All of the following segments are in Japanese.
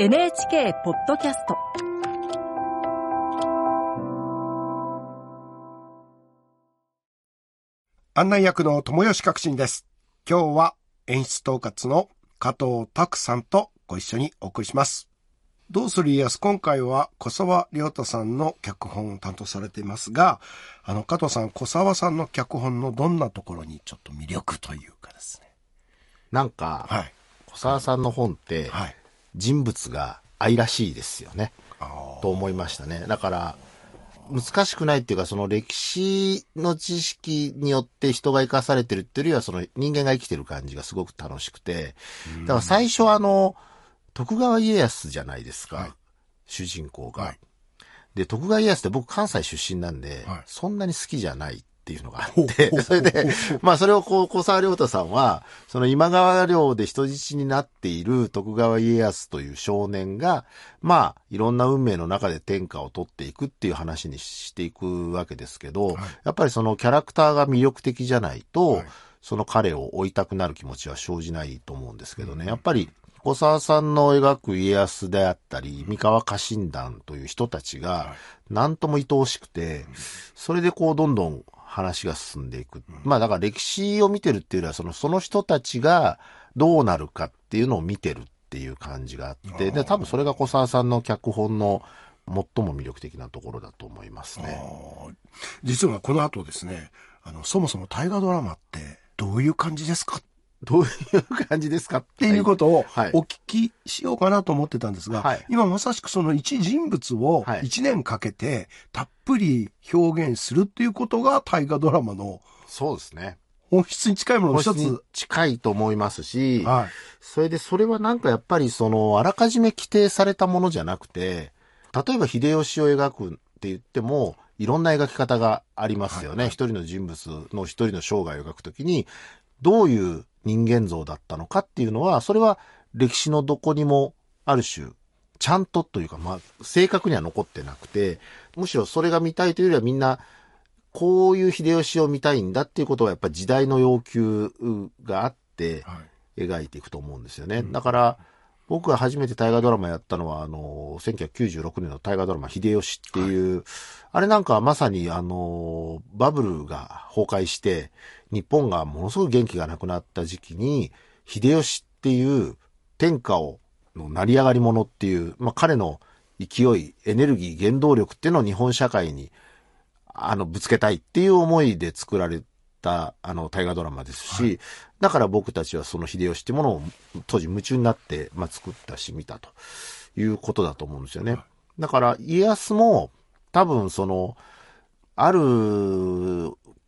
NHK ポッドキャスト案内役の友吉革新です。今日は演出統括の加藤拓さんとご一緒にお送りします。どうする家康、今回は小沢亮太さんの脚本を担当されていますが、あの、加藤さん、小沢さんの脚本のどんなところにちょっと魅力というかですね。なんか、はい。小沢さんの本って、はい。人物が愛らしいですよね。あと思いましたね。だから、難しくないっていうか、その歴史の知識によって人が生かされてるっていうよりは、その人間が生きてる感じがすごく楽しくて、だから最初はあの、徳川家康じゃないですか。はい。主人公が、はい。で、徳川家康って僕関西出身なんで、はい。そんなに好きじゃないっていうのがあってそれで、まあそれをこう、小沢亮太さんは、その今川領で人質になっている徳川家康という少年が、まあ、いろんな運命の中で天下を取っていくっていう話にしていくわけですけど、はい。やっぱりそのキャラクターが魅力的じゃないと、はい。その彼を追いたくなる気持ちは生じないと思うんですけどね。やっぱり、小沢さんの描く家康であったり、三河家臣団という人たちが、なんとも愛おしくて、それでこう、どんどん話が進んでいく。まあ、だから歴史を見てるっていうよりは、その、その人たちがどうなるかっていうのを見てるっていう感じがあって、で、多分それが小沢さんの脚本の最も魅力的なところだと思いますね。あ実はこの後ですね、あの、そもそも大河ドラマってどういう感じですかっどういう感じですかっていうことをはいお聞きしようかなと思ってたんですが、はい今まさしくその一人物をはい一年かけてたっぷり表現するっていうことが大河ドラマのそうですね。本質に近いものの一本質につ。近いと思いますし、はい。それでそれはなんかやっぱりその、あらかじめ規定されたものじゃなくて、例えば秀吉を描くって言っても、いろんな描き方がありますよね。一人の人物の一人の生涯を描くときに、どういう人間像だったのかっていうのは、それは歴史のどこにもある種、ちゃんとというか、まあ、正確には残ってなくて、むしろそれが見たいというよりはみんな、こういう秀吉を見たいんだっていうことはやっぱり時代の要求があって、はい。描いていくと思うんですよね。だから、僕が初めて大河ドラマやったのは、あの、1996年の大河ドラマ、秀吉っていう、あれなんかはまさに、あの、バブルが崩壊して、日本がものすごく元気がなくなった時期に、秀吉っていう天下を、の成り上がり者っていう、まあ、彼の勢い、エネルギー、原動力っていうのを日本社会に、あの、ぶつけたいっていう思いで作られた、あの、大河ドラマですし、だから僕たちはその秀吉ってものを当時夢中になって、まあ、作ったし見たということだと思うんですよね。だから家康も多分その、ある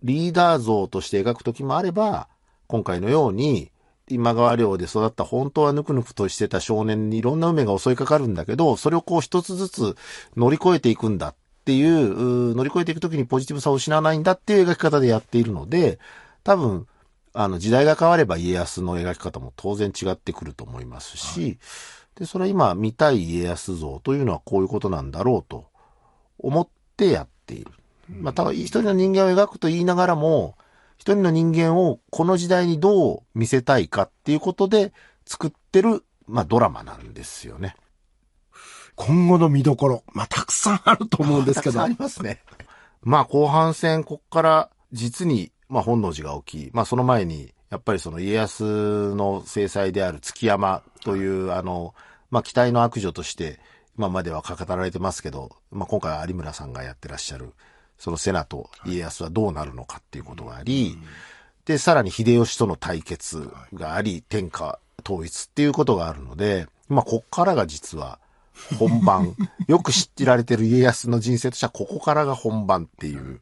リーダー像として描くときもあれば、今回のように、今川領で育った本当はぬくぬくとしてた少年にいろんな運命が襲いかかるんだけど、それをこう一つずつ乗り越えていくんだっていう、うー乗り越えていくときにポジティブさを失わないんだっていう描き方でやっているので、多分、あの、時代が変われば家康の描き方も当然違ってくると思いますし、で、それは今見たい家康像というのはこういうことなんだろうと思ってやっている。まあ、ただ一人の人間を描くと言いながらも、一人の人間をこの時代にどう見せたいかっていうことで作ってる、まあ、ドラマなんですよね。今後の見どころ、まあ、たくさんあると思うんですけど。たくさんありますね。まあ後半戦、こっから実に、まあ本能寺が起き、まあその前に、やっぱりその家康の制裁である築山という、あの、まあ期待の悪女として、今までは語られてますけど、まあ今回は有村さんがやってらっしゃる、その瀬名と家康はどうなるのかっていうことがあり、で、さらに秀吉との対決があり、天下統一っていうことがあるので、まあこっからが実は、本番。よく知ってられてる家康の人生としては、ここからが本番っていう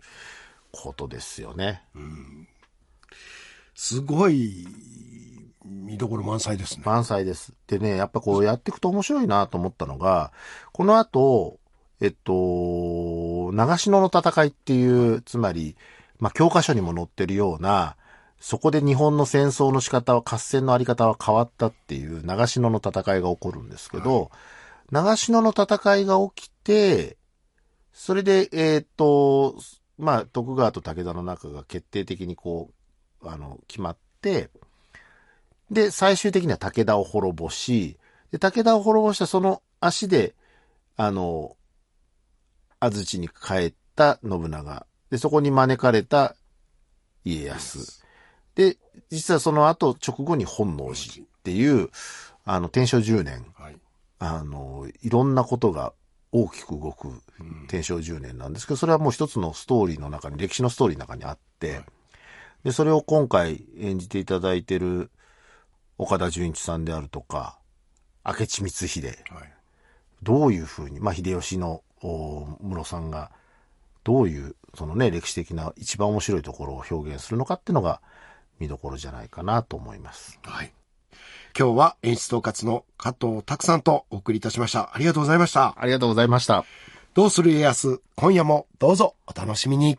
ことですよね。すごい見どころ満載ですね。満載です。でね、やっぱこうやっていくと面白いなと思ったのが、この後、えっと、長篠の戦いっていう、つまり、まあ、教科書にも載ってるような、そこで日本の戦争の仕方は、合戦のあり方は変わったっていう長篠の戦いが起こるんですけど、長篠の戦いが起きて、それで、えっ、と、まあ、徳川と武田の中が決定的にこう、あの、決まって、で、最終的には武田を滅ぼし、で、武田を滅ぼしたその足で、あの、安土に帰った信長。で、そこに招かれた家康。で、実はその後、直後に本能寺っていう、あの、天正10年、あの、いろんなことが大きく動く天正10年なんですけど、それはもう一つのストーリーの中に、歴史のストーリーの中にあって、はいで、それを今回演じていただいてる岡田准一さんであるとか、明智光秀、はい。どういうふうに、まあ、秀吉のお室さんが、どういう、そのね、歴史的な一番面白いところを表現するのかっていうのが見どころじゃないかなと思います。はい。今日は演出統括の加藤拓さんとお送りいたしました。ありがとうございました。ありがとうございました。どうする家康、今夜もどうぞお楽しみに。